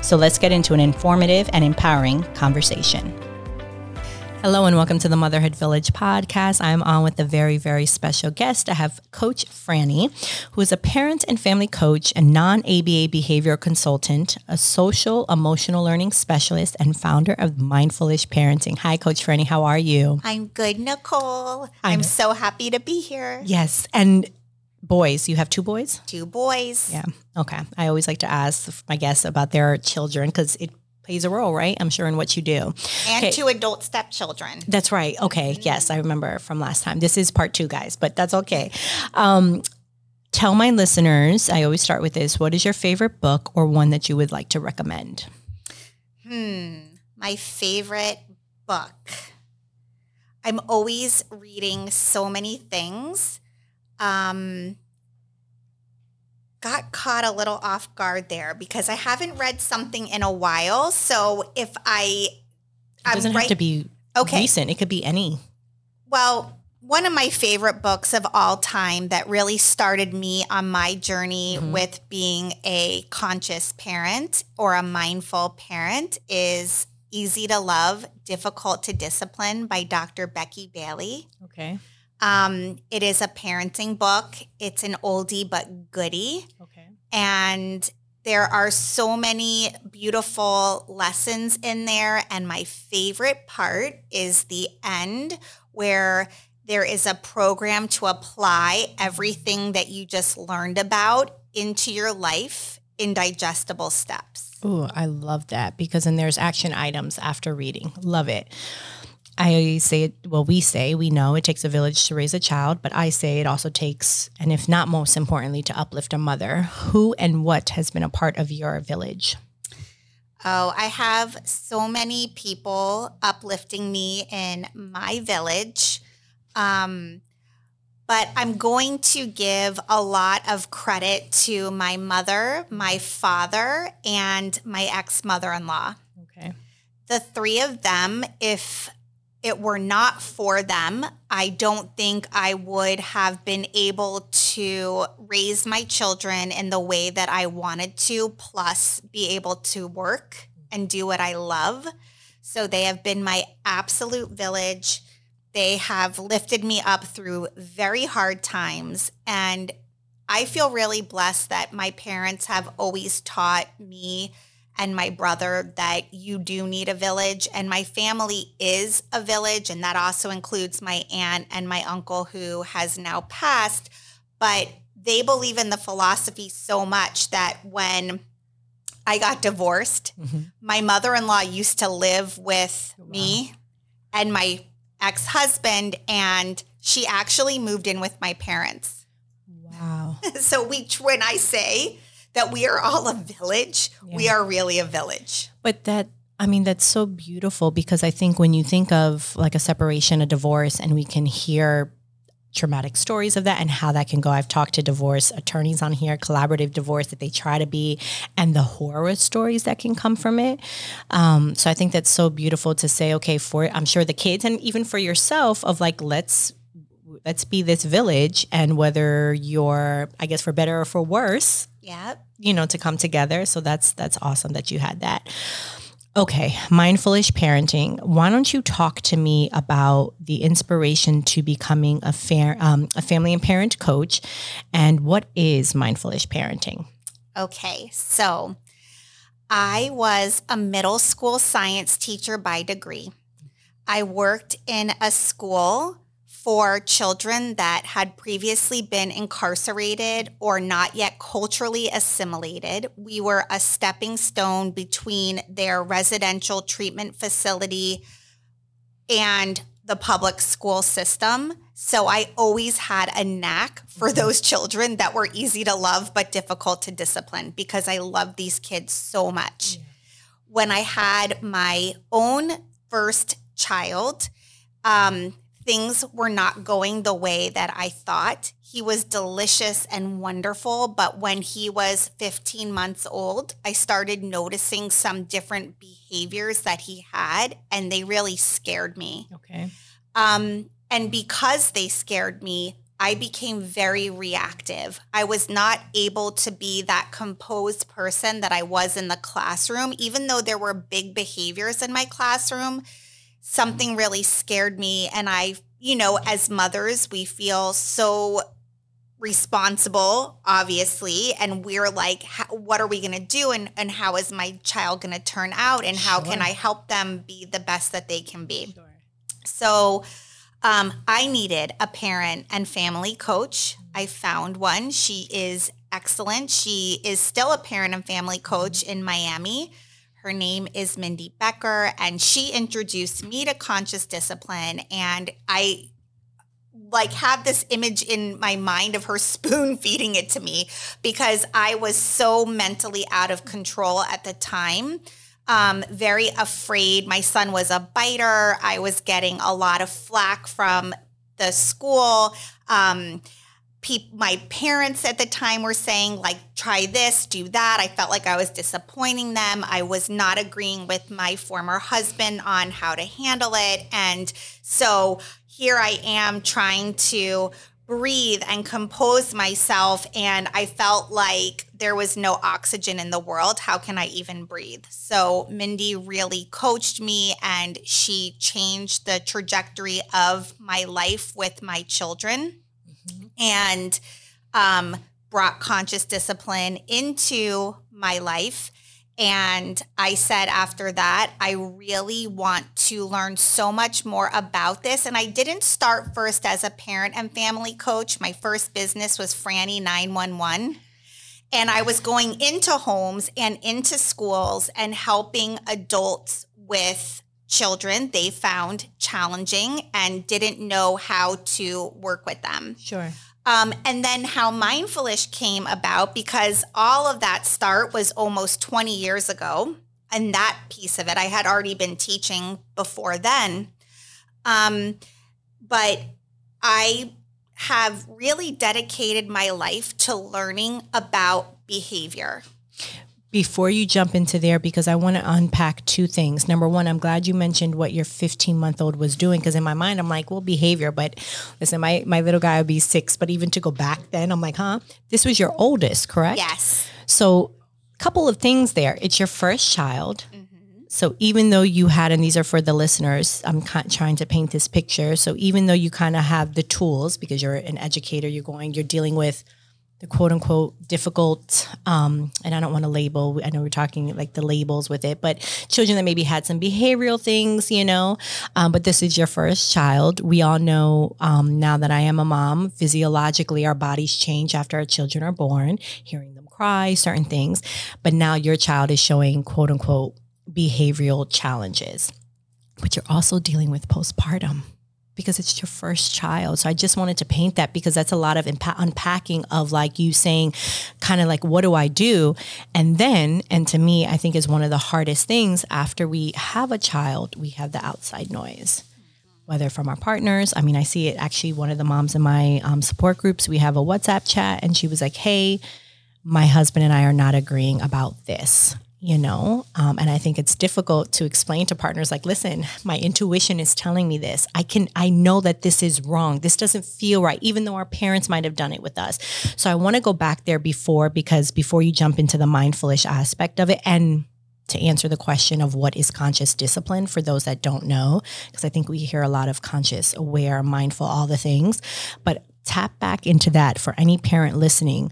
So let's get into an informative and empowering conversation. Hello and welcome to the Motherhood Village podcast. I'm on with a very, very special guest. I have Coach Franny, who is a parent and family coach, a non ABA behavior consultant, a social emotional learning specialist, and founder of Mindfulish Parenting. Hi, Coach Franny. How are you? I'm good, Nicole. I'm, I'm so happy to be here. Yes. And boys. You have two boys? Two boys. Yeah. Okay. I always like to ask my guests about their children because it plays a role, right? I'm sure in what you do. And okay. two adult stepchildren. That's right. Okay. Mm-hmm. Yes, I remember from last time. This is part two, guys, but that's okay. Um, tell my listeners, I always start with this what is your favorite book or one that you would like to recommend? Hmm. My favorite book. I'm always reading so many things um, got caught a little off guard there because I haven't read something in a while. So if I, it doesn't right, have to be okay. recent. It could be any. Well, one of my favorite books of all time that really started me on my journey mm-hmm. with being a conscious parent or a mindful parent is Easy to Love, Difficult to Discipline by Dr. Becky Bailey. Okay. Um, it is a parenting book. It's an oldie but goodie. Okay. And there are so many beautiful lessons in there. And my favorite part is the end where there is a program to apply everything that you just learned about into your life in digestible steps. Oh, I love that because then there's action items after reading. Love it. I say it, well, we say, we know it takes a village to raise a child, but I say it also takes, and if not most importantly, to uplift a mother. Who and what has been a part of your village? Oh, I have so many people uplifting me in my village. Um, but I'm going to give a lot of credit to my mother, my father, and my ex mother in law. Okay. The three of them, if it were not for them, I don't think I would have been able to raise my children in the way that I wanted to, plus be able to work and do what I love. So they have been my absolute village. They have lifted me up through very hard times. And I feel really blessed that my parents have always taught me and my brother that you do need a village. And my family is a village. And that also includes my aunt and my uncle who has now passed. But they believe in the philosophy so much that when I got divorced, mm-hmm. my mother in law used to live with wow. me and my ex husband. And she actually moved in with my parents. Wow. so we, when I say, that we are all a village. Yeah. We are really a village. But that I mean, that's so beautiful because I think when you think of like a separation, a divorce, and we can hear traumatic stories of that and how that can go. I've talked to divorce attorneys on here, collaborative divorce that they try to be, and the horror stories that can come from it. Um, so I think that's so beautiful to say, okay, for I'm sure the kids and even for yourself, of like, let's let's be this village, and whether you're, I guess, for better or for worse, yeah. You know, to come together. So that's that's awesome that you had that. Okay, mindfulish parenting. Why don't you talk to me about the inspiration to becoming a fair, um, a family and parent coach, and what is mindfulish parenting? Okay, so I was a middle school science teacher by degree. I worked in a school for children that had previously been incarcerated or not yet culturally assimilated. We were a stepping stone between their residential treatment facility and the public school system. So I always had a knack for mm-hmm. those children that were easy to love but difficult to discipline because I love these kids so much. Yeah. When I had my own first child, um, things were not going the way that I thought. He was delicious and wonderful, but when he was 15 months old, I started noticing some different behaviors that he had, and they really scared me. Okay. Um, and because they scared me, I became very reactive. I was not able to be that composed person that I was in the classroom, even though there were big behaviors in my classroom. Something really scared me. And I, you know, as mothers, we feel so responsible, obviously, and we're like, what are we going to do, and and how is my child going to turn out, and how sure. can I help them be the best that they can be? Sure. So. Um, I needed a parent and family coach. I found one. She is excellent. She is still a parent and family coach in Miami. Her name is Mindy Becker, and she introduced me to conscious discipline. And I like have this image in my mind of her spoon feeding it to me because I was so mentally out of control at the time. Um, very afraid. My son was a biter. I was getting a lot of flack from the school. Um, pe- my parents at the time were saying, like, try this, do that. I felt like I was disappointing them. I was not agreeing with my former husband on how to handle it. And so here I am trying to breathe and compose myself. And I felt like there was no oxygen in the world. How can I even breathe? So Mindy really coached me and she changed the trajectory of my life with my children mm-hmm. and um, brought conscious discipline into my life. And I said after that, I really want to learn so much more about this. And I didn't start first as a parent and family coach. My first business was Franny 911. And I was going into homes and into schools and helping adults with children they found challenging and didn't know how to work with them. Sure. Um, and then how Mindfulish came about because all of that start was almost 20 years ago. And that piece of it, I had already been teaching before then. Um, but I have really dedicated my life to learning about behavior before you jump into there because I want to unpack two things. Number one, I'm glad you mentioned what your 15 month old was doing because in my mind I'm like, well, behavior. But listen, my my little guy would be six. But even to go back then, I'm like, huh? This was your oldest, correct? Yes. So, a couple of things there. It's your first child. Mm-hmm. So even though you had, and these are for the listeners, I'm trying to paint this picture. So even though you kind of have the tools because you're an educator, you're going, you're dealing with the quote unquote difficult, um, and I don't want to label, I know we're talking like the labels with it, but children that maybe had some behavioral things, you know, um, but this is your first child. We all know um, now that I am a mom, physiologically, our bodies change after our children are born, hearing them cry, certain things. But now your child is showing quote unquote behavioral challenges, but you're also dealing with postpartum because it's your first child. So I just wanted to paint that because that's a lot of impa- unpacking of like you saying, kind of like, what do I do? And then, and to me, I think is one of the hardest things after we have a child, we have the outside noise. Whether from our partners, I mean, I see it actually. One of the moms in my um, support groups, we have a WhatsApp chat, and she was like, "Hey, my husband and I are not agreeing about this you know? Um, and i think it's difficult to explain to partners like listen my intuition is telling me this. I can i know that this is wrong. This doesn't feel right even though our parents might have done it with us. So i want to go back there before because before you jump into the mindfulish aspect of it and to answer the question of what is conscious discipline for those that don't know because i think we hear a lot of conscious aware mindful all the things. But tap back into that for any parent listening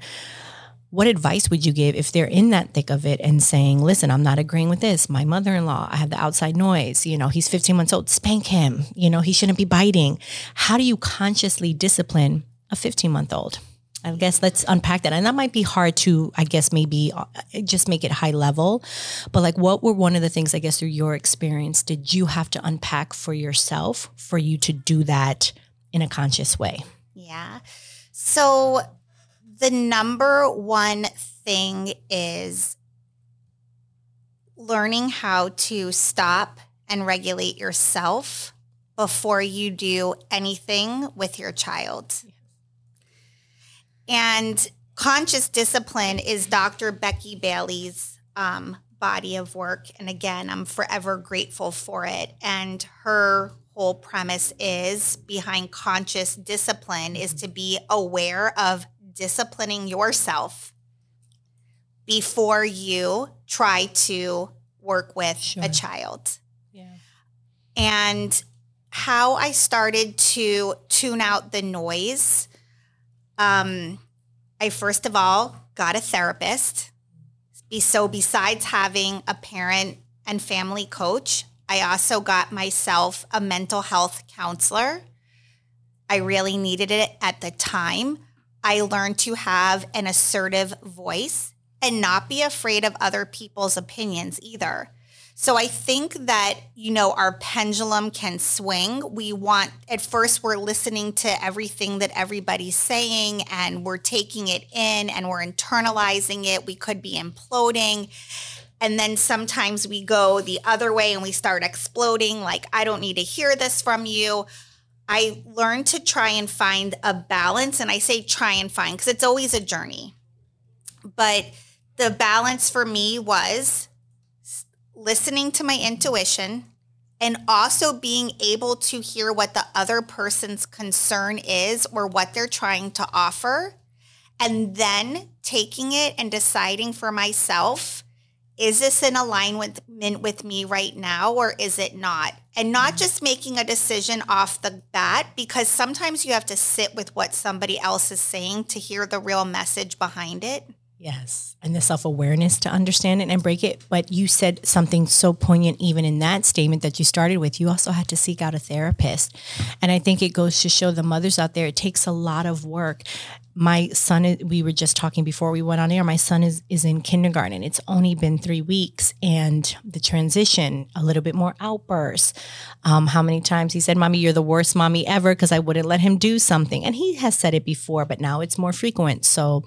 what advice would you give if they're in that thick of it and saying, listen, I'm not agreeing with this. My mother in law, I have the outside noise. You know, he's 15 months old, spank him. You know, he shouldn't be biting. How do you consciously discipline a 15 month old? I guess let's unpack that. And that might be hard to, I guess, maybe uh, just make it high level. But like, what were one of the things, I guess, through your experience, did you have to unpack for yourself for you to do that in a conscious way? Yeah. So the number one thing is learning how to stop and regulate yourself before you do anything with your child. And conscious discipline is Dr. Becky Bailey's um, body of work. And again, I'm forever grateful for it. And her whole premise is behind conscious discipline is to be aware of disciplining yourself before you try to work with sure. a child. Yeah. And how I started to tune out the noise. Um, I first of all got a therapist. So, besides having a parent and family coach, I also got myself a mental health counselor. I really needed it at the time. I learned to have an assertive voice and not be afraid of other people's opinions either. So I think that, you know, our pendulum can swing. We want, at first, we're listening to everything that everybody's saying and we're taking it in and we're internalizing it. We could be imploding. And then sometimes we go the other way and we start exploding, like, I don't need to hear this from you. I learned to try and find a balance. And I say try and find because it's always a journey. But the balance for me was listening to my intuition and also being able to hear what the other person's concern is or what they're trying to offer and then taking it and deciding for myself is this in alignment with me right now or is it not and not just making a decision off the bat because sometimes you have to sit with what somebody else is saying to hear the real message behind it Yes. And the self awareness to understand it and break it. But you said something so poignant, even in that statement that you started with. You also had to seek out a therapist. And I think it goes to show the mothers out there, it takes a lot of work. My son, we were just talking before we went on air. My son is, is in kindergarten. It's only been three weeks. And the transition, a little bit more outbursts. Um, how many times he said, Mommy, you're the worst mommy ever because I wouldn't let him do something. And he has said it before, but now it's more frequent. So,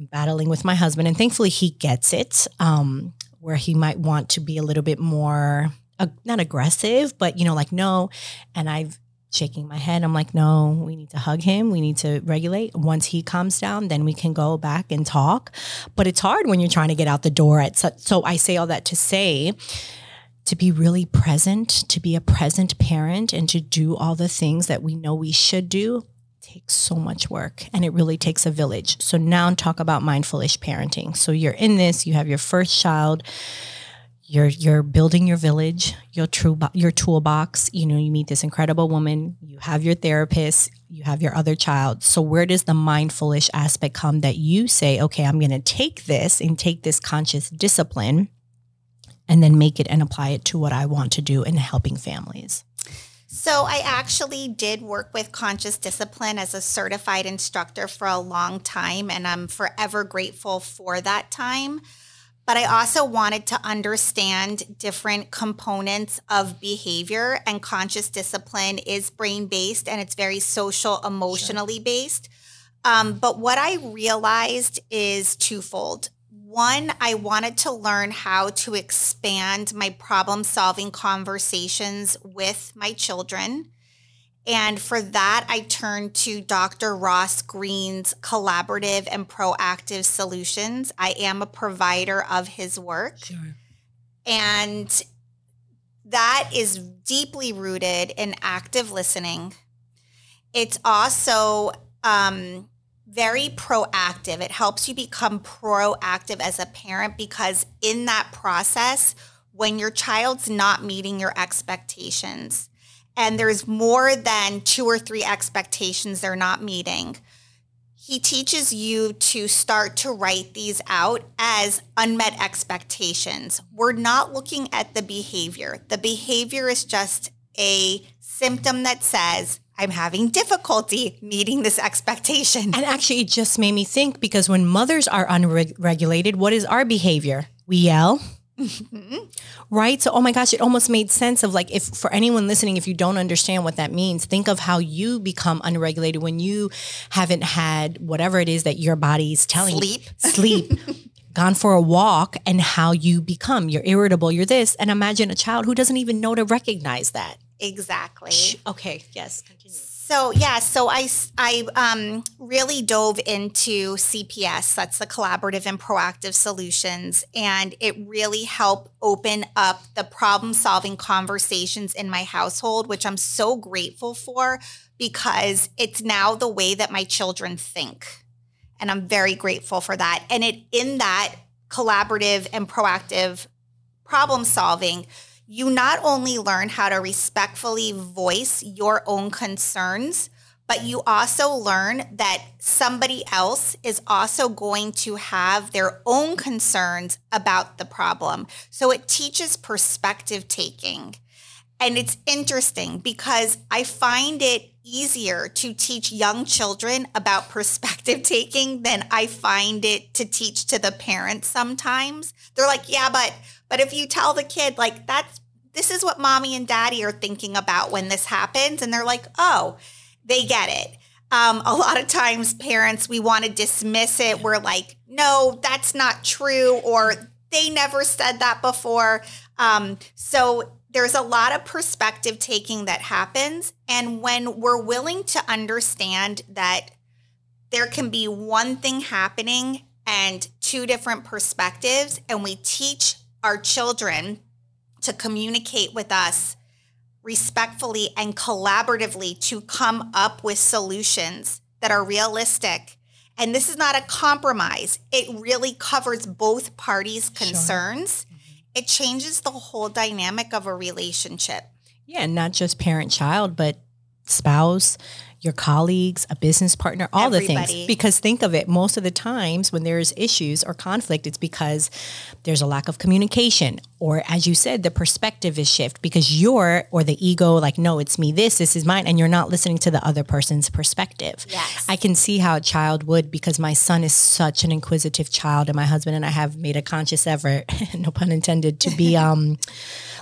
battling with my husband, and thankfully he gets it. Um, where he might want to be a little bit more uh, not aggressive, but you know, like no. And I've shaking my head. I'm like, no, we need to hug him. We need to regulate. Once he calms down, then we can go back and talk. But it's hard when you're trying to get out the door at such, so I say all that to say to be really present, to be a present parent and to do all the things that we know we should do takes so much work and it really takes a village. So now talk about mindfulish parenting. So you're in this, you have your first child, you're you're building your village, your true your toolbox, you know, you meet this incredible woman, you have your therapist, you have your other child. So where does the mindfulish aspect come that you say, okay, I'm going to take this and take this conscious discipline and then make it and apply it to what I want to do in helping families? So, I actually did work with conscious discipline as a certified instructor for a long time, and I'm forever grateful for that time. But I also wanted to understand different components of behavior, and conscious discipline is brain based and it's very social, emotionally sure. based. Um, but what I realized is twofold one, I wanted to learn how to expand my problem solving conversations with my children. And for that, I turned to Dr. Ross Greene's collaborative and proactive solutions. I am a provider of his work. Sure. And that is deeply rooted in active listening. It's also um, very proactive. It helps you become proactive as a parent because in that process, when your child's not meeting your expectations, and there's more than two or three expectations they're not meeting, he teaches you to start to write these out as unmet expectations. We're not looking at the behavior. The behavior is just a symptom that says, I'm having difficulty meeting this expectation. And actually, it just made me think because when mothers are unregulated, what is our behavior? We yell. Mm-hmm. Right. So, oh my gosh, it almost made sense of like, if for anyone listening, if you don't understand what that means, think of how you become unregulated when you haven't had whatever it is that your body's telling sleep. you. Sleep. gone for a walk and how you become. You're irritable, you're this. And imagine a child who doesn't even know to recognize that. Exactly. Okay, yes, continue. So yeah, so I I um, really dove into CPS. That's the collaborative and proactive solutions, and it really helped open up the problem solving conversations in my household, which I'm so grateful for because it's now the way that my children think, and I'm very grateful for that. And it in that collaborative and proactive problem solving you not only learn how to respectfully voice your own concerns, but you also learn that somebody else is also going to have their own concerns about the problem. So it teaches perspective taking. And it's interesting because I find it easier to teach young children about perspective taking than I find it to teach to the parents sometimes. They're like, yeah, but but if you tell the kid like that's this is what mommy and daddy are thinking about when this happens and they're like, "Oh, they get it." Um, a lot of times parents we want to dismiss it. We're like, "No, that's not true," or they never said that before. Um, so there's a lot of perspective taking that happens. And when we're willing to understand that there can be one thing happening and two different perspectives, and we teach our children to communicate with us respectfully and collaboratively to come up with solutions that are realistic. And this is not a compromise, it really covers both parties' concerns. Sure. It changes the whole dynamic of a relationship. Yeah, and not just parent child, but spouse, your colleagues, a business partner, all Everybody. the things. Because think of it, most of the times when there's issues or conflict, it's because there's a lack of communication. Or as you said, the perspective is shift because you're or the ego, like, no, it's me, this, this is mine, and you're not listening to the other person's perspective. Yes. I can see how a child would because my son is such an inquisitive child, and my husband and I have made a conscious effort, no pun intended, to be um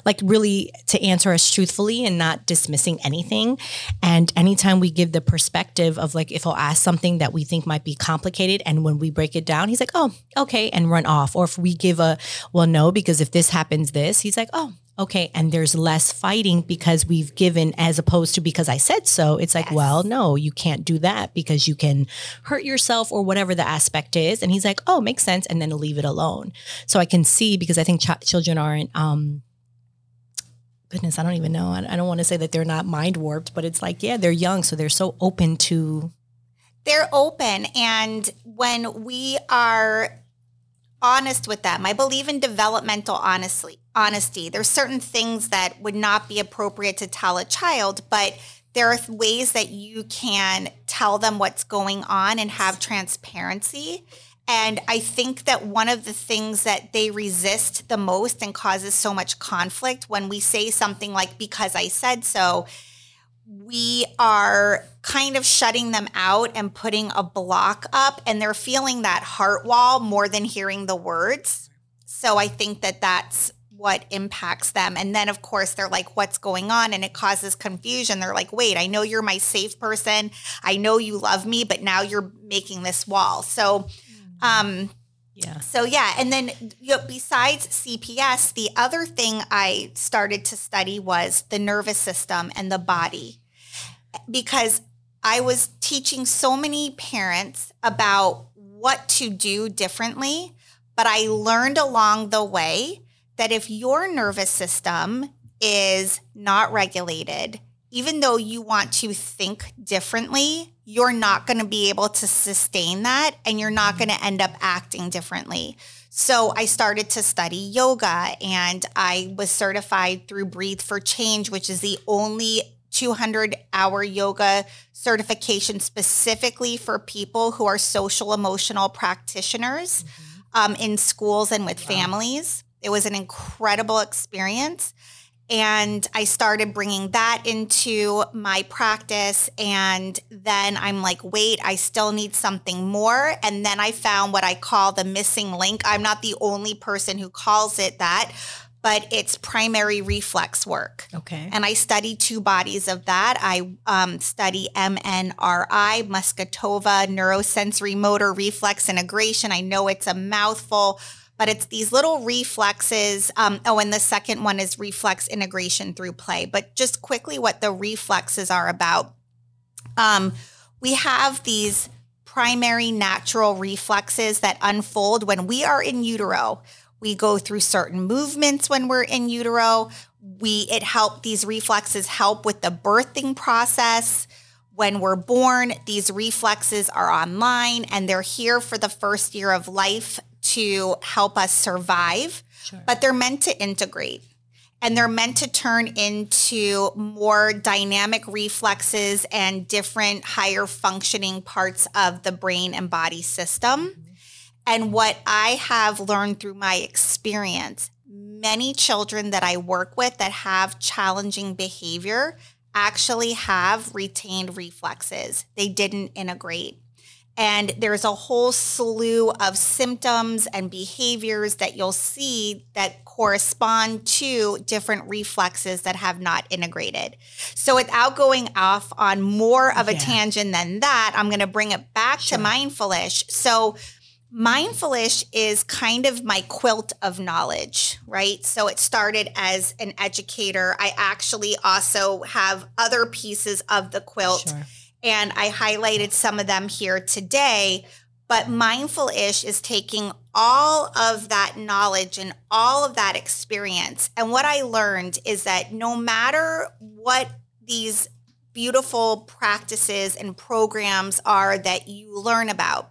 like really to answer us truthfully and not dismissing anything. And anytime we give the perspective of like, if he'll ask something that we think might be complicated, and when we break it down, he's like, oh, okay, and run off. Or if we give a, well, no, because if this happens, this, he's like, oh, okay and there's less fighting because we've given as opposed to because i said so it's like yes. well no you can't do that because you can hurt yourself or whatever the aspect is and he's like oh makes sense and then leave it alone so i can see because i think ch- children aren't um, goodness, I don't even know. I, I don't want to say that they're not mind warped, but it's like, yeah, they're young, so they're so open to. They're open, and when we are honest with them, I believe in developmental honestly honesty. There's certain things that would not be appropriate to tell a child, but there are ways that you can tell them what's going on and have transparency. And I think that one of the things that they resist the most and causes so much conflict when we say something like, because I said so, we are kind of shutting them out and putting a block up, and they're feeling that heart wall more than hearing the words. So I think that that's what impacts them. And then, of course, they're like, what's going on? And it causes confusion. They're like, wait, I know you're my safe person. I know you love me, but now you're making this wall. So, um, yeah. So yeah, and then you know, besides CPS, the other thing I started to study was the nervous system and the body, because I was teaching so many parents about what to do differently, but I learned along the way that if your nervous system is not regulated, even though you want to think differently, you're not going to be able to sustain that and you're not going to end up acting differently. So I started to study yoga and I was certified through Breathe for Change, which is the only 200 hour yoga certification specifically for people who are social emotional practitioners mm-hmm. um, in schools and with wow. families. It was an incredible experience. And I started bringing that into my practice. And then I'm like, wait, I still need something more. And then I found what I call the missing link. I'm not the only person who calls it that, but it's primary reflex work. Okay. And I study two bodies of that. I um, study MNRI, Masgutova, neurosensory motor reflex integration. I know it's a mouthful, but it's these little reflexes. Um, oh, and the second one is reflex integration through play. But just quickly, what the reflexes are about. Um, we have these primary natural reflexes that unfold when we are in utero. We go through certain movements when we're in utero. We it help these reflexes help with the birthing process. When we're born, these reflexes are online and they're here for the first year of life to help us survive, sure. but they're meant to integrate and they're meant to turn into more dynamic reflexes and different higher functioning parts of the brain and body system. Mm-hmm. And what I have learned through my experience, many children that I work with that have challenging behavior actually have retained reflexes. They didn't integrate. And there's a whole slew of symptoms and behaviors that you'll see that correspond to different reflexes that have not integrated. So, without going off on more of a yeah. tangent than that, I'm going to bring it back sure. to mindfulish. So, mindfulish is kind of my quilt of knowledge, right? So, it started as an educator. I actually also have other pieces of the quilt. Sure and I highlighted some of them here today. But mindful ish is taking all of that knowledge and all of that experience. And what I learned is that no matter what these beautiful practices and programs are that you learn about,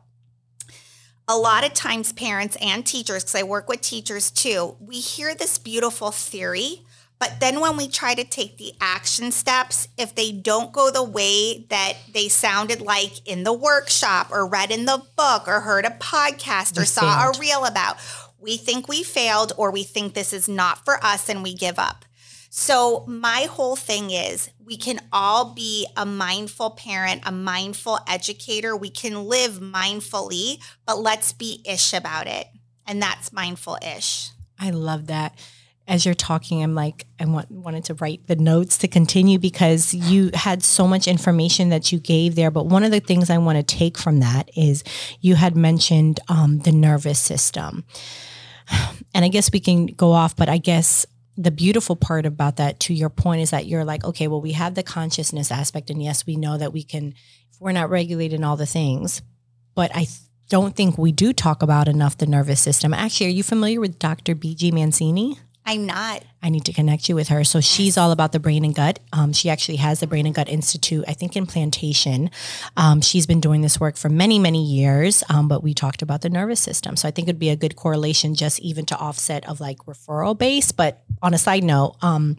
a lot of times parents and teachers, because I work with teachers too, we hear this beautiful theory but then when we try to take the action steps, if they don't go the way that they sounded like in the workshop or read in the book or heard a podcast or we saw failed. a reel about, we think we failed or we think this is not for us and we give up. So, my whole thing is we can all be a mindful parent, a mindful educator. We can live mindfully, but let's be ish about it. And that's mindful ish. I love that as you're talking, I'm like, I want, wanted to write the notes to continue because you had so much information that you gave there. But one of the things I want to take from that is you had mentioned um, the nervous system. And I guess we can go off, but I guess the beautiful part about that, to your point, is that you're like, okay, well, we have the consciousness aspect. And yes, we know that we can, if we're not regulating all the things, but I don't think we do talk about enough the nervous system. Actually, are you familiar with Dr. B.G. Mancini? I'm not. I need to connect you with her. So she's all about the brain and gut. Um, she actually has the Brain and Gut Institute, I think, in Plantation. Um, she's been doing this work for many, many years. Um, but we talked about the nervous system, so I think it'd be a good correlation, just even to offset of like referral base. But on a side note, um,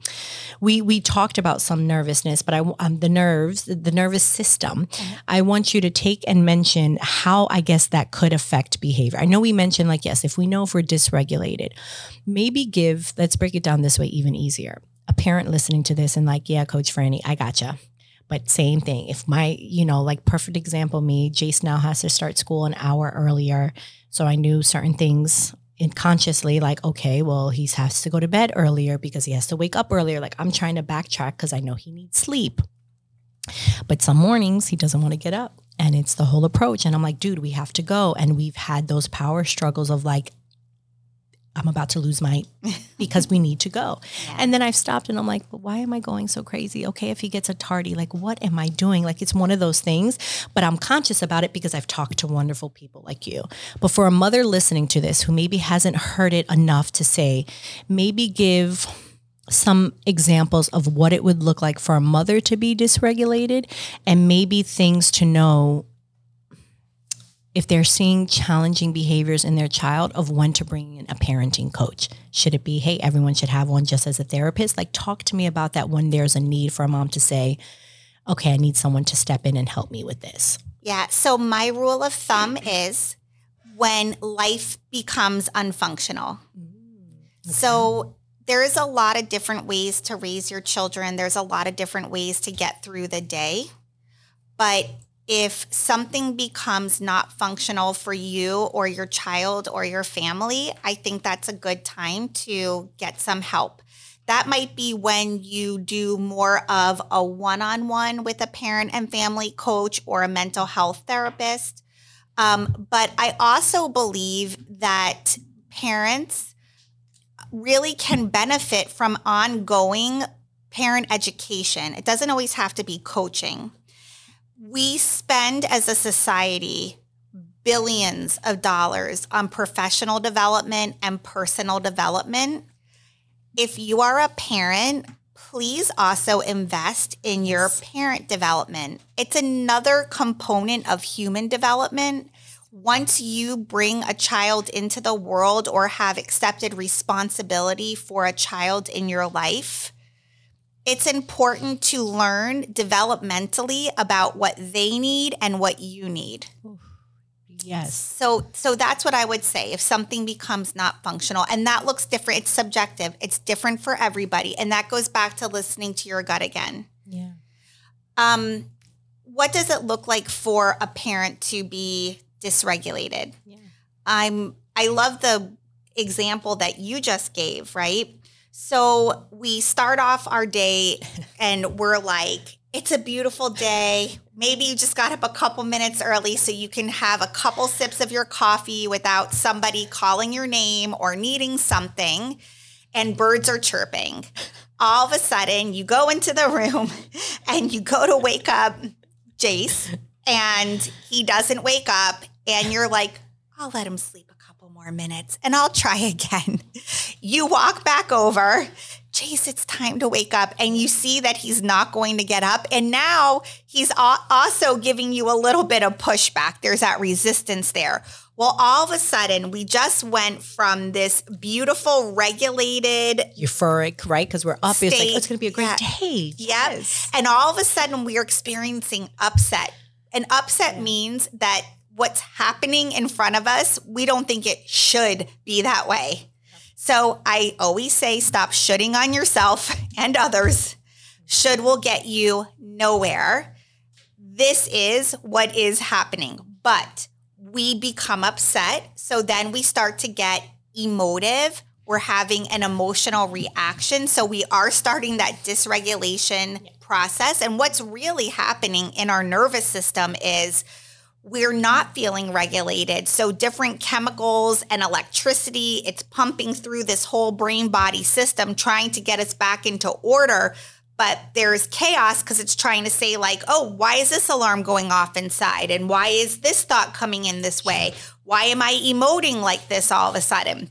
we we talked about some nervousness, but I um, the nerves, the nervous system. Mm-hmm. I want you to take and mention how I guess that could affect behavior. I know we mentioned like yes, if we know if we're dysregulated, maybe give. Let's break it down this way even easier. A parent listening to this and like, yeah, Coach Franny, I gotcha. But same thing. If my, you know, like perfect example, me, Jace now has to start school an hour earlier. So I knew certain things in consciously like okay well he has to go to bed earlier because he has to wake up earlier like i'm trying to backtrack because i know he needs sleep but some mornings he doesn't want to get up and it's the whole approach and i'm like dude we have to go and we've had those power struggles of like I'm about to lose my because we need to go. Yeah. And then I've stopped and I'm like, but why am I going so crazy? Okay, if he gets a tardy, like what am I doing? Like it's one of those things, but I'm conscious about it because I've talked to wonderful people like you. But for a mother listening to this who maybe hasn't heard it enough to say, maybe give some examples of what it would look like for a mother to be dysregulated and maybe things to know if they're seeing challenging behaviors in their child of when to bring in a parenting coach. Should it be, hey, everyone should have one just as a therapist? Like, talk to me about that when there's a need for a mom to say, okay, I need someone to step in and help me with this. Yeah. So, my rule of thumb is when life becomes unfunctional. Mm, okay. So, there is a lot of different ways to raise your children, there's a lot of different ways to get through the day. But if something becomes not functional for you or your child or your family, I think that's a good time to get some help. That might be when you do more of a one on one with a parent and family coach or a mental health therapist. Um, but I also believe that parents really can benefit from ongoing parent education. It doesn't always have to be coaching. We spend as a society billions of dollars on professional development and personal development. If you are a parent, please also invest in your parent development. It's another component of human development. Once you bring a child into the world or have accepted responsibility for a child in your life, it's important to learn developmentally about what they need and what you need. Yes. So so that's what I would say if something becomes not functional and that looks different it's subjective. It's different for everybody and that goes back to listening to your gut again. Yeah. Um what does it look like for a parent to be dysregulated? Yeah. I'm I love the example that you just gave, right? So we start off our day and we're like, it's a beautiful day. Maybe you just got up a couple minutes early so you can have a couple sips of your coffee without somebody calling your name or needing something, and birds are chirping. All of a sudden, you go into the room and you go to wake up Jace, and he doesn't wake up, and you're like, I'll let him sleep more minutes and I'll try again. You walk back over. Chase, it's time to wake up. And you see that he's not going to get up. And now he's also giving you a little bit of pushback. There's that resistance there. Well, all of a sudden, we just went from this beautiful, regulated, euphoric, right? Because we're up. State, it's like, oh, it's going to be a great yeah. day. Yes. And all of a sudden, we are experiencing upset. And upset yeah. means that what's happening in front of us, we don't think it should be that way. So I always say stop shooting on yourself and others. Should will get you nowhere. This is what is happening. But we become upset. So then we start to get emotive. We're having an emotional reaction. So we are starting that dysregulation process. And what's really happening in our nervous system is we're not feeling regulated. So, different chemicals and electricity, it's pumping through this whole brain body system, trying to get us back into order. But there's chaos because it's trying to say, like, oh, why is this alarm going off inside? And why is this thought coming in this way? Why am I emoting like this all of a sudden?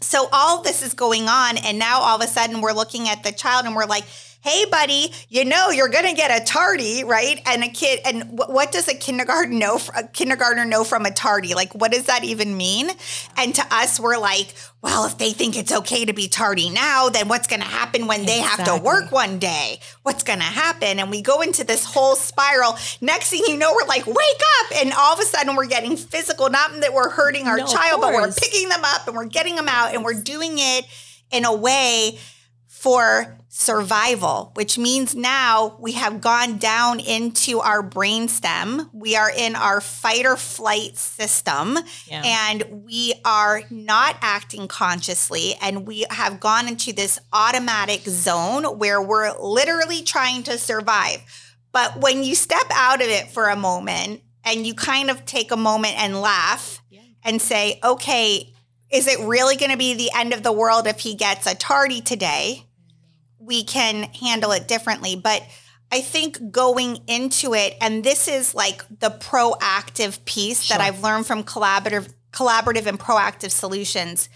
So, all this is going on. And now all of a sudden, we're looking at the child and we're like, hey buddy you know you're going to get a tardy right? And a kid and w- what does a kindergarten know a kindergartner know from a tardy? Like what does that even mean? And to us we're like well if they think it's okay to be tardy now then what's going to happen when they exactly. have to work one day? What's going to happen? And we go into this whole spiral. Next thing you know we're like wake up! And all of a sudden we're getting physical not that we're hurting our no, child but we're picking them up and we're getting them out and we're doing it in a way for survival, which means now we have gone down into our brainstem. We are in our fight or flight system yeah. and we are not acting consciously. And we have gone into this automatic zone where we're literally trying to survive. But when you step out of it for a moment and you kind of take a moment and laugh yeah. and say, okay, is it really going to be the end of the world if he gets a tardy today? We can handle it differently. But I think going into it, and this is like the proactive piece sure. that I've learned from collaborative, collaborative and proactive solutions.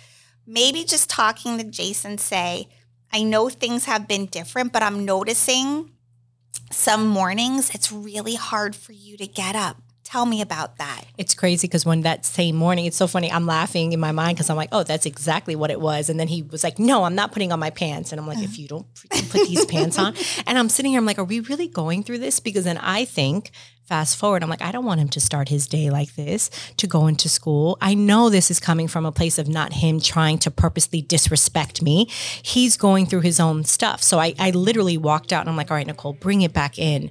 Maybe just talking to Jason, say, I know things have been different, but I'm noticing some mornings it's really hard for you to get up. Tell me about that. It's crazy because when that same morning, it's so funny. I'm laughing in my mind because I'm like, oh, that's exactly what it was. And then he was like, no, I'm not putting on my pants. And I'm like, if you don't put these pants on. And I'm sitting here, I'm like, are we really going through this? Because then I think, fast forward, I'm like, I don't want him to start his day like this, to go into school. I know this is coming from a place of not him trying to purposely disrespect me. He's going through his own stuff. So I, I literally walked out and I'm like, all right, Nicole, bring it back in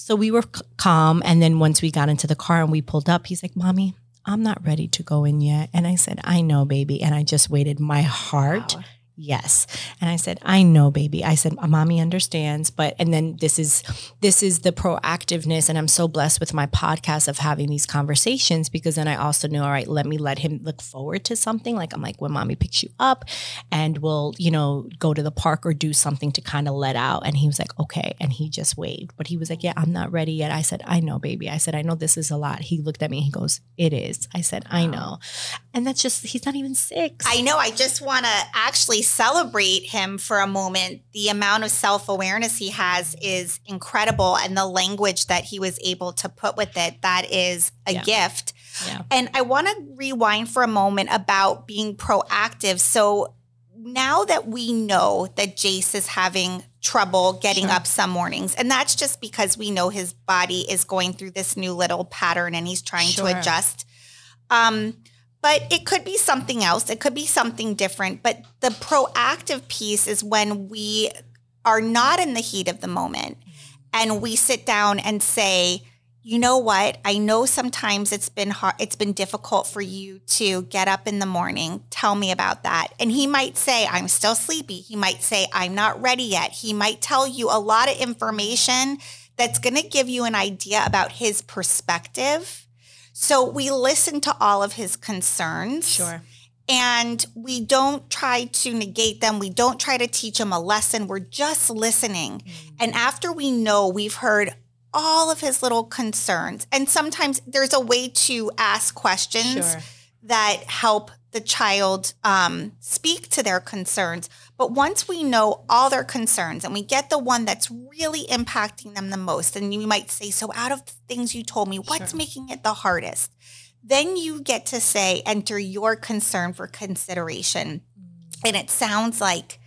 So we were c- calm. And then once we got into the car and we pulled up, he's like, Mommy, I'm not ready to go in yet. And I said, I know, baby. And I just waited. My heart wow. Yes. And I said, I know, baby. I said, mommy understands. But, and then this is, this is the proactiveness. And I'm so blessed with my podcast of having these conversations because then I also know, all right, let me let him look forward to something. Like I'm like, when mommy picks you up and we'll, you know, go to the park or do something to kind of let out. And he was like, okay. And he just waved, but he was like, yeah, I'm not ready yet. I said, I know, baby. I said, I know this is a lot. He looked at me. He goes, it is. I said, I know. And that's just, he's not even six. I know. I just want to actually celebrate him for a moment. The amount of self awareness he has is incredible. And the language that he was able to put with it, that is a yeah. gift. Yeah. And I want to rewind for a moment about being proactive. So now that we know that Jace is having trouble getting sure. up some mornings, and that's just because we know his body is going through this new little pattern and he's trying sure. to adjust. Um, but it could be something else. It could be something different. But the proactive piece is when we are not in the heat of the moment and we sit down and say, you know what? I know sometimes it's been hard, it's been difficult for you to get up in the morning. Tell me about that. And he might say, I'm still sleepy. He might say, I'm not ready yet. He might tell you a lot of information that's going to give you an idea about his perspective so we listen to all of his concerns. Sure. And we don't try to negate them. We don't try to teach him a lesson. We're just listening. Mm-hmm. And after we know we've heard all of his little concerns, and sometimes there's a way to ask questions sure. that help the child um, speak to their concerns. But once we know all their concerns and we get the one that's really impacting them the most, and you might say, So, out of the things you told me, what's sure. making it the hardest? Then you get to say, Enter your concern for consideration. Mm. And it sounds like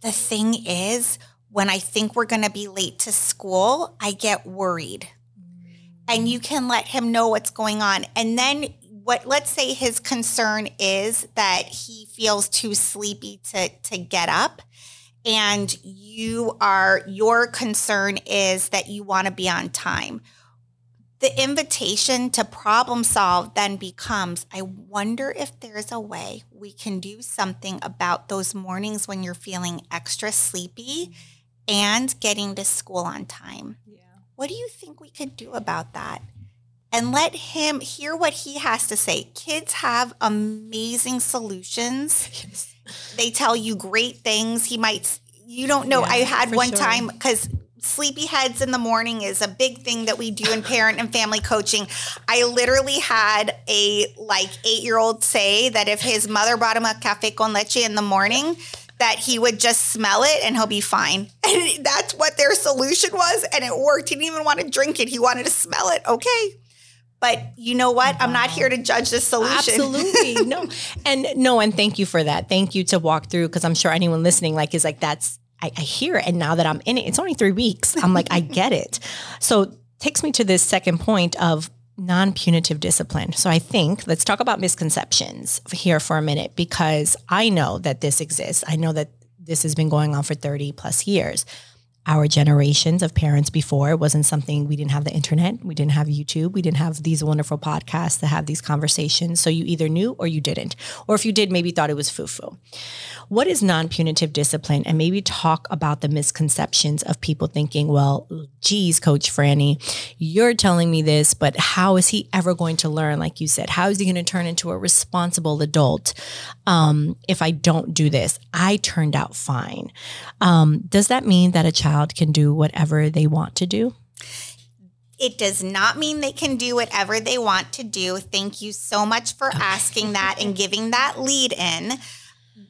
the thing is, when I think we're going to be late to school, I get worried. Mm. And you can let him know what's going on. And then what let's say his concern is that he feels too sleepy to to get up and you are your concern is that you want to be on time. The invitation to problem solve then becomes i wonder if there's a way we can do something about those mornings when you're feeling extra sleepy and getting to school on time. Yeah. what do you think we could do about that and let him hear what he has to say. Kids have amazing solutions. Yes. They tell you great things. He might, you don't know. Yeah, I had one sure. time because sleepy heads in the morning is a big thing that we do in parent and family coaching. I literally had a like eight year old say that if his mother brought him a cafe con leche in the morning, that he would just smell it and he'll be fine. And that's what their solution was. And it worked. He didn't even want to drink it. He wanted to smell it. Okay. But you know what? I'm not here to judge the solution. Absolutely. no. And no, and thank you for that. Thank you to walk through because I'm sure anyone listening like is like, that's I, I hear it. And now that I'm in it, it's only three weeks. I'm like, I get it. So takes me to this second point of non-punitive discipline. So I think let's talk about misconceptions here for a minute because I know that this exists. I know that this has been going on for 30 plus years our generations of parents before. Wasn't something we didn't have the internet, we didn't have YouTube, we didn't have these wonderful podcasts to have these conversations. So you either knew or you didn't. Or if you did, maybe thought it was foo-foo. What is non-punitive discipline? And maybe talk about the misconceptions of people thinking, well, geez, Coach Franny, you're telling me this, but how is he ever going to learn? Like you said, how is he going to turn into a responsible adult um, if I don't do this? I turned out fine. Um, does that mean that a child can do whatever they want to do? It does not mean they can do whatever they want to do. Thank you so much for okay. asking that and giving that lead in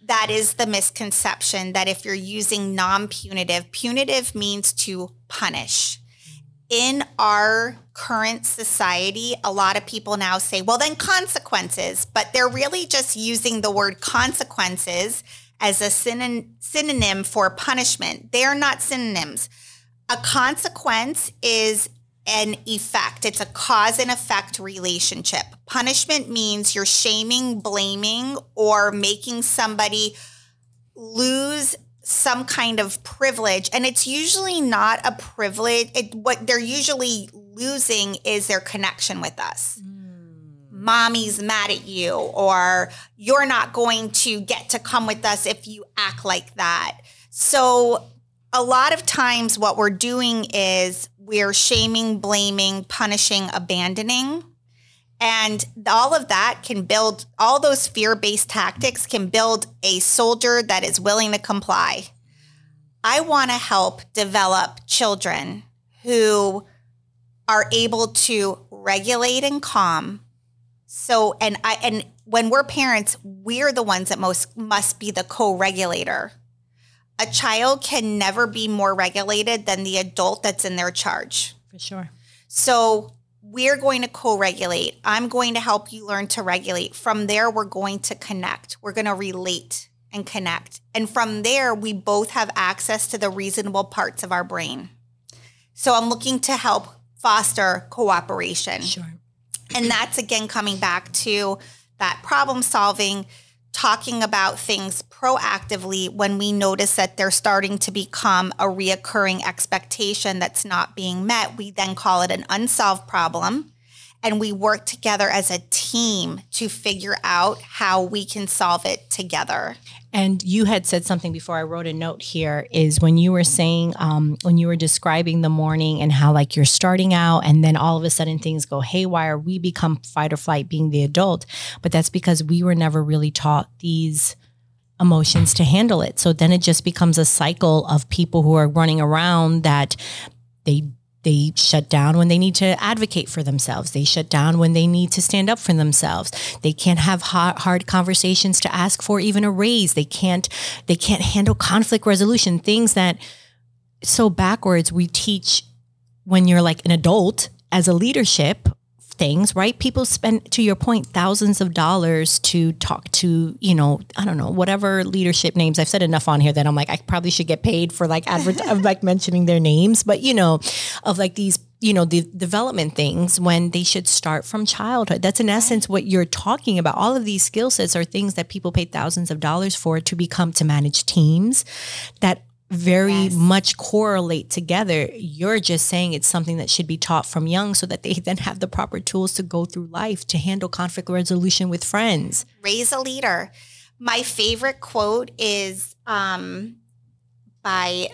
that is the misconception that if you're using non punitive, punitive means to punish. In our current society, a lot of people now say, well, then consequences, but they're really just using the word consequences as a synonym for punishment. They are not synonyms. A consequence is an effect. It's a cause and effect relationship. Punishment means you're shaming, blaming, or making somebody lose some kind of privilege and it's usually not a privilege it, what they're usually losing is their connection with us mm. Mommy's mad at you or you're not going to get to come with us if you act like that so a lot of times what we're doing is we're shaming blaming punishing abandoning and all of that can build, all those fear based tactics can build a soldier that is willing to comply. I want to help develop children who are able to regulate and calm. So, and I, and when we're parents, we're the ones that most must be the co regulator. A child can never be more regulated than the adult that's in their charge. For sure. So, we're going to co regulate. I'm going to help you learn to regulate. From there, we're going to connect. We're going to relate and connect. And from there, we both have access to the reasonable parts of our brain. So I'm looking to help foster cooperation. Sure. And that's again coming back to that problem solving talking about things proactively when we notice that they're starting to become a reoccurring expectation that's not being met. We then call it an unsolved problem. And we work together as a team to figure out how we can solve it together. And you had said something before I wrote a note here is when you were saying, um, when you were describing the morning and how like you're starting out and then all of a sudden things go haywire, we become fight or flight being the adult. But that's because we were never really taught these emotions to handle it. So then it just becomes a cycle of people who are running around that they they shut down when they need to advocate for themselves. They shut down when they need to stand up for themselves. They can't have hard, conversations to ask for even a raise. They can't they can't handle conflict resolution, things that so backwards we teach when you're like an adult as a leadership things, right? People spend, to your point, thousands of dollars to talk to, you know, I don't know, whatever leadership names. I've said enough on here that I'm like, I probably should get paid for like advert, like mentioning their names, but you know, of like these you know the development things when they should start from childhood that's in essence what you're talking about all of these skill sets are things that people pay thousands of dollars for to become to manage teams that very yes. much correlate together. You're just saying it's something that should be taught from young so that they then have the proper tools to go through life to handle conflict resolution with friends. Raise a leader. My favorite quote is um, by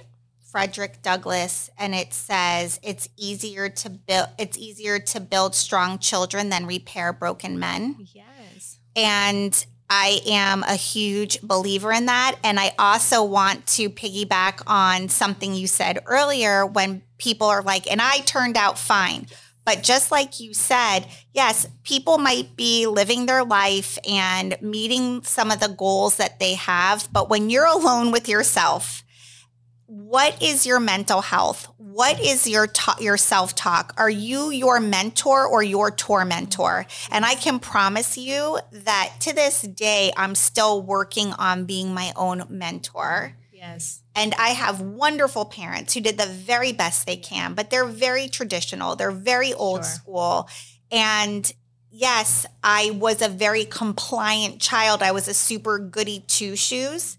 Frederick Douglass, and it says, "It's easier to build. It's easier to build strong children than repair broken men." Yes, and I am a huge believer in that. And I also want to piggyback on something you said earlier when people are like, and I turned out fine. But just like you said, yes, people might be living their life and meeting some of the goals that they have. But when you're alone with yourself, what is your mental health? What is your ta- your self talk? Are you your mentor or your tormentor? And I can promise you that to this day, I'm still working on being my own mentor. Yes. And I have wonderful parents who did the very best they can, but they're very traditional. They're very old sure. school. And yes, I was a very compliant child. I was a super goody two shoes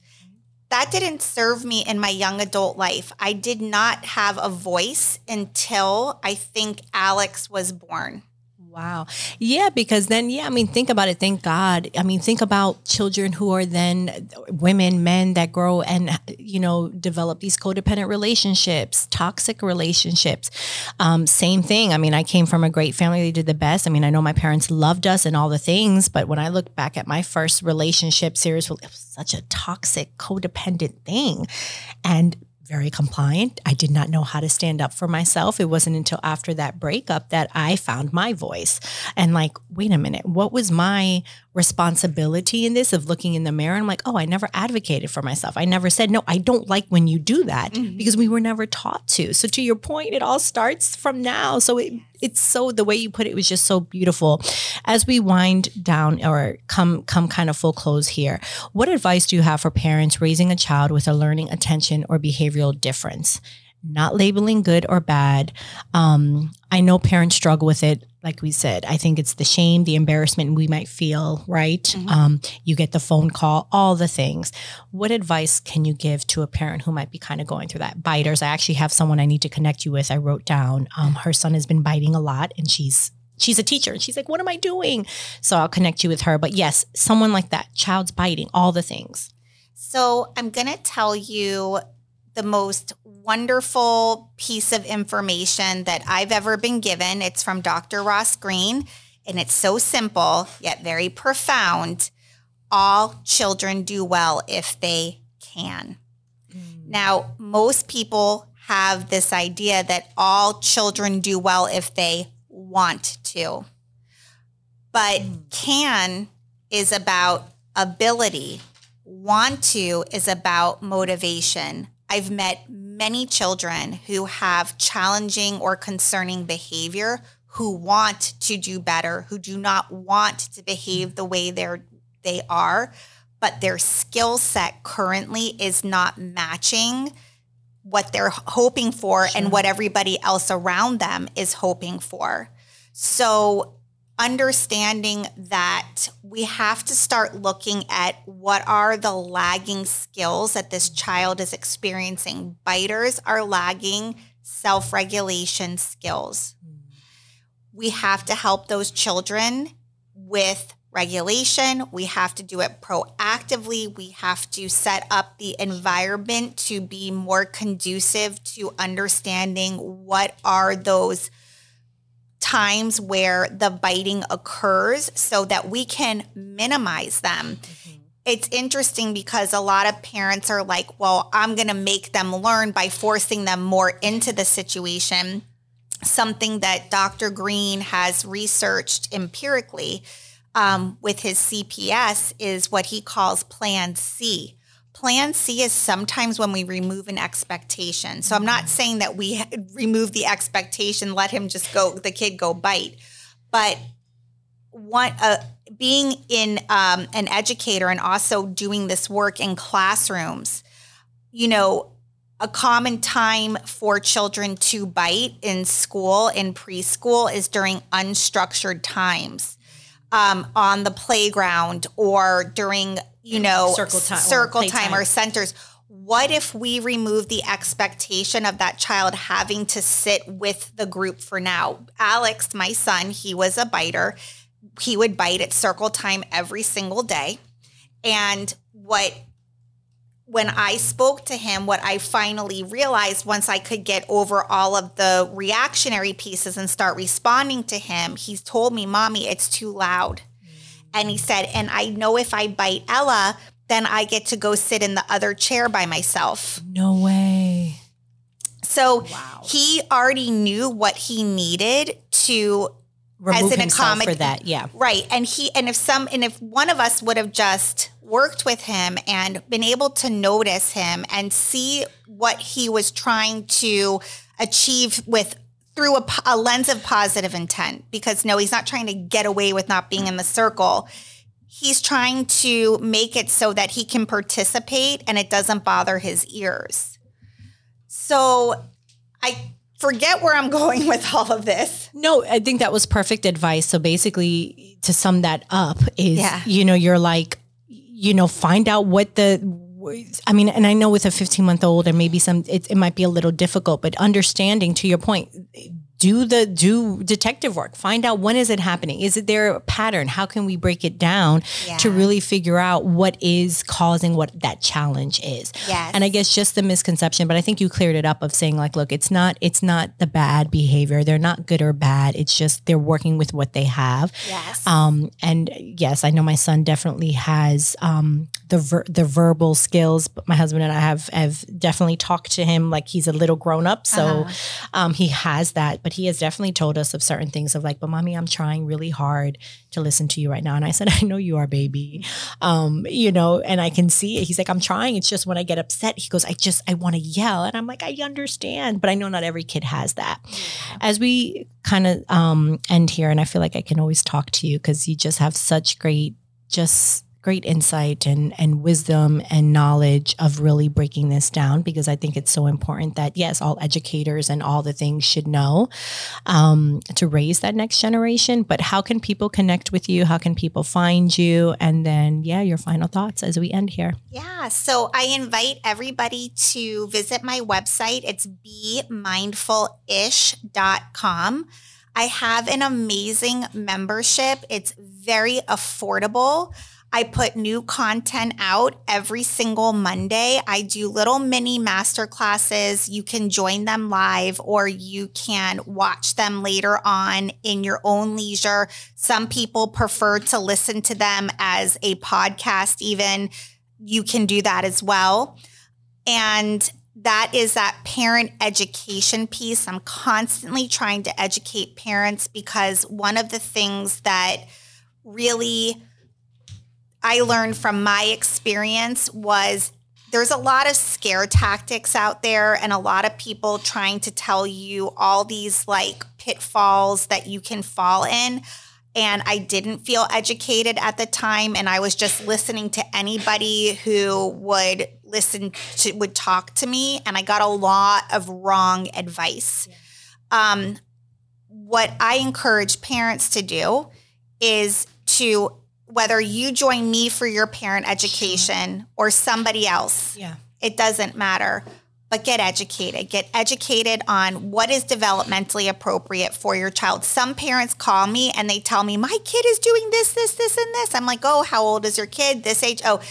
that didn't serve me in my young adult life. I did not have a voice until I think Alex was born. Wow. Yeah, because then, yeah, I mean, think about it. Thank God. I mean, think about children who are then women, men that grow and, you know, develop these codependent relationships, toxic relationships. Um, same thing. I mean, I came from a great family. They did the best. I mean, I know my parents loved us and all the things, but when I look back at my first relationship, seriously, it was such a toxic, codependent thing. And very compliant. I did not know how to stand up for myself. It wasn't until after that breakup that I found my voice and like, wait a minute, what was my responsibility in this of looking in the mirror? I'm like, oh, I never advocated for myself. I never said, no, I don't like when you do that mm-hmm. because we were never taught to. So to your point, it all starts from now. So it, it's so the way you put it was just so beautiful. As we wind down or come come kind of full close here, what advice do you have for parents raising a child with a learning attention or behavioral difference? Not labeling good or bad. Um, I know parents struggle with it like we said, I think it's the shame, the embarrassment we might feel, right? Mm-hmm. Um, you get the phone call, all the things. What advice can you give to a parent who might be kind of going through that? Biters. I actually have someone I need to connect you with. I wrote down. Um, her son has been biting a lot, and she's she's a teacher, and she's like, "What am I doing?" So I'll connect you with her. But yes, someone like that, child's biting, all the things. So I'm gonna tell you the most wonderful piece of information that I've ever been given. It's from Dr. Ross Greene, and it's so simple yet very profound. All children do well if they can. Mm. Now, most people have this idea that all children do well if they want to. But mm. can is about ability, want to is about motivation. I've met many children who have challenging or concerning behavior who want to do better, who do not want to behave the way they're they are, but their skill set currently is not matching what they're hoping for sure. and what everybody else around them is hoping for. So understanding that we have to start looking at what are the lagging skills that this child is experiencing. Biters are lagging self regulation skills. We have to help those children with regulation. We have to do it proactively. We have to set up the environment to be more conducive to understanding what are those times where the biting occurs so that we can minimize them. Mm-hmm. It's interesting because a lot of parents are like, well, I'm going to make them learn by forcing them more into the situation. Something that Dr. Greene has researched empirically um, with his CPS is what he calls Plan C plan C is sometimes when we remove an expectation. So I'm not saying that we remove the expectation, let him just go, the kid go bite, but one uh, being in um, an educator and also doing this work in classrooms, you know, a common time for children to bite in school in preschool is during unstructured times um, on the playground or during you know circle time circle or time or centers. What if we remove the expectation of that child having to sit with the group for now? Alex my son he was a biter. He would bite at circle time every single day. And what when I spoke to him, what I finally realized once I could get over all of the reactionary pieces and start responding to him, he's told me, Mommy, it's too loud. And he said, and I know if I bite Ella, then I get to go sit in the other chair by myself. No way. So wow. he already knew what he needed to remove as an himself for that. Yeah. Right. And he and if some and if one of us would have just worked with him and been able to notice him and see what he was trying to achieve with through a, a lens of positive intent because no he's not trying to get away with not being in the circle he's trying to make it so that he can participate and it doesn't bother his ears so i forget where i'm going with all of this no i think that was perfect advice so basically to sum that up is yeah. you know you're like you know, find out what the I mean, and I know with a 15 month old and maybe some, it, it might be a little difficult, but understanding to your point, do the do detective work. Find out when is it happening? Is it there a pattern? How can we break it down yeah. to really figure out what is causing what that challenge is? Yes. and i guess just the misconception but i think you cleared it up of saying like look it's not it's not the bad behavior. They're not good or bad. It's just they're working with what they have. Yes. Um and yes i know my son definitely has um the ver- the verbal skills but my husband and i have have definitely talked to him like he's a little grown up. So uh-huh. um he has that but he has definitely told us of certain things of like, but mommy, I'm trying really hard to listen to you right now. And I said, I know you are, baby. Um, you know, and I can see it. He's like, I'm trying. It's just when I get upset, he goes, I just, I want to yell. And I'm like, I understand, but I know not every kid has that. As we kind of um, end here, and I feel like I can always talk to you because you just have such great, just great insight and and wisdom and knowledge of really breaking this down because I think it's so important that yes, all educators and all the things should know um, to raise that next generation. But how can people connect with you? How can people find you? And then yeah, your final thoughts as we end here. Yeah, so I invite everybody to visit my website. It's bemindfulish.com. I have an amazing membership. It's very affordable. I put new content out every single Monday. I do little mini master classes. You can join them live or you can watch them later on in your own leisure. Some people prefer to listen to them as a podcast, even. You can do that as well. And that is that parent education piece. I'm constantly trying to educate parents because one of the things that really I learned from my experience was there's a lot of scare tactics out there and a lot of people trying to tell you all these like pitfalls that you can fall in. And I didn't feel educated at the time. And I was just listening to anybody who would listen to, would talk to me. And I got a lot of wrong advice. Um, what I encourage parents to do is to whether you join me for your parent education or somebody else. Yeah. It doesn't matter. But get educated. Get educated on what is developmentally appropriate for your child. Some parents call me and they tell me, My kid is doing this, this, this, and this. I'm like, Oh, how old is your kid? This age? Oh,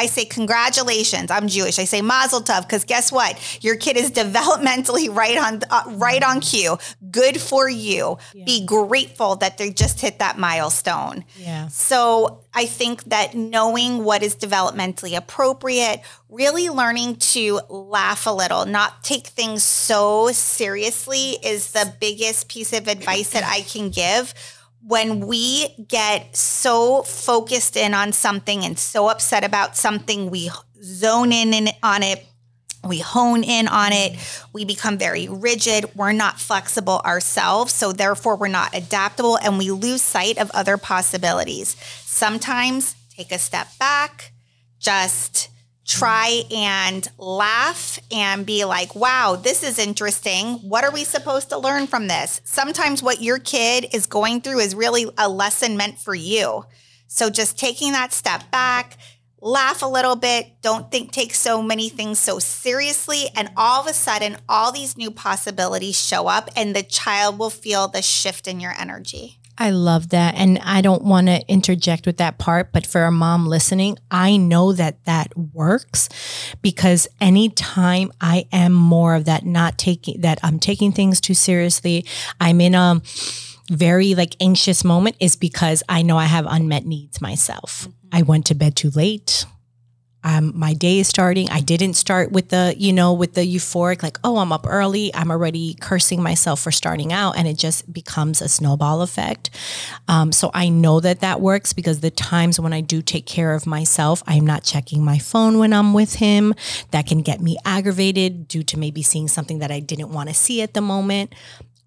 I say, congratulations. I'm Jewish. I say mazel tov because guess what? Your kid is developmentally right on uh, right on cue. Good for you. Yeah. Be grateful that they just hit that milestone. Yeah. So I think that knowing what is developmentally appropriate, really learning to laugh a little, not take things so seriously is the biggest piece of advice that I can give when we get so focused in on something and so upset about something, we zone in, on it. We hone in on it. We become very rigid. We're not flexible ourselves. So, therefore, we're not adaptable and we lose sight of other possibilities. Sometimes take a step back, just try and laugh and be like, wow, this is interesting. What are we supposed to learn from this? Sometimes what your kid is going through is really a lesson meant for you. So just taking that step back, laugh a little bit, don't think take so many things so seriously and all of a sudden all these new possibilities show up and the child will feel the shift in your energy. I love that. And I don't want to interject with that part, but for a mom listening, I know that that works because anytime I am more of that, not taking that I'm taking things too seriously, I'm in a very like anxious moment is because I know I have unmet needs myself. Mm-hmm. I went to bed too late um, my day is starting. I didn't start with the, you know, with the euphoric, like, oh, I'm up early. I'm already cursing myself for starting out. And it just becomes a snowball effect. Um, so I know that that works because the times when I do take care of myself, I'm not checking my phone when I'm with him. That can get me aggravated due to maybe seeing something that I didn't want to see at the moment.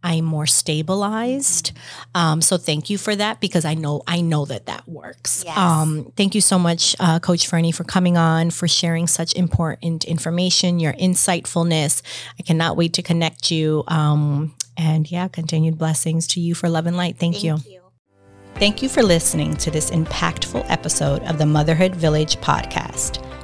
I'm more stabilized. Um, so thank you for that because I know I know that that works. Yes. Um, thank you so much, uh, Coach Franny, for coming on for sharing such important information, your insightfulness. I cannot wait to connect you. Um, and yeah, continued blessings to you for love and light. Thank, thank you. you. Thank you for listening to this impactful episode of the Motherhood Village podcast.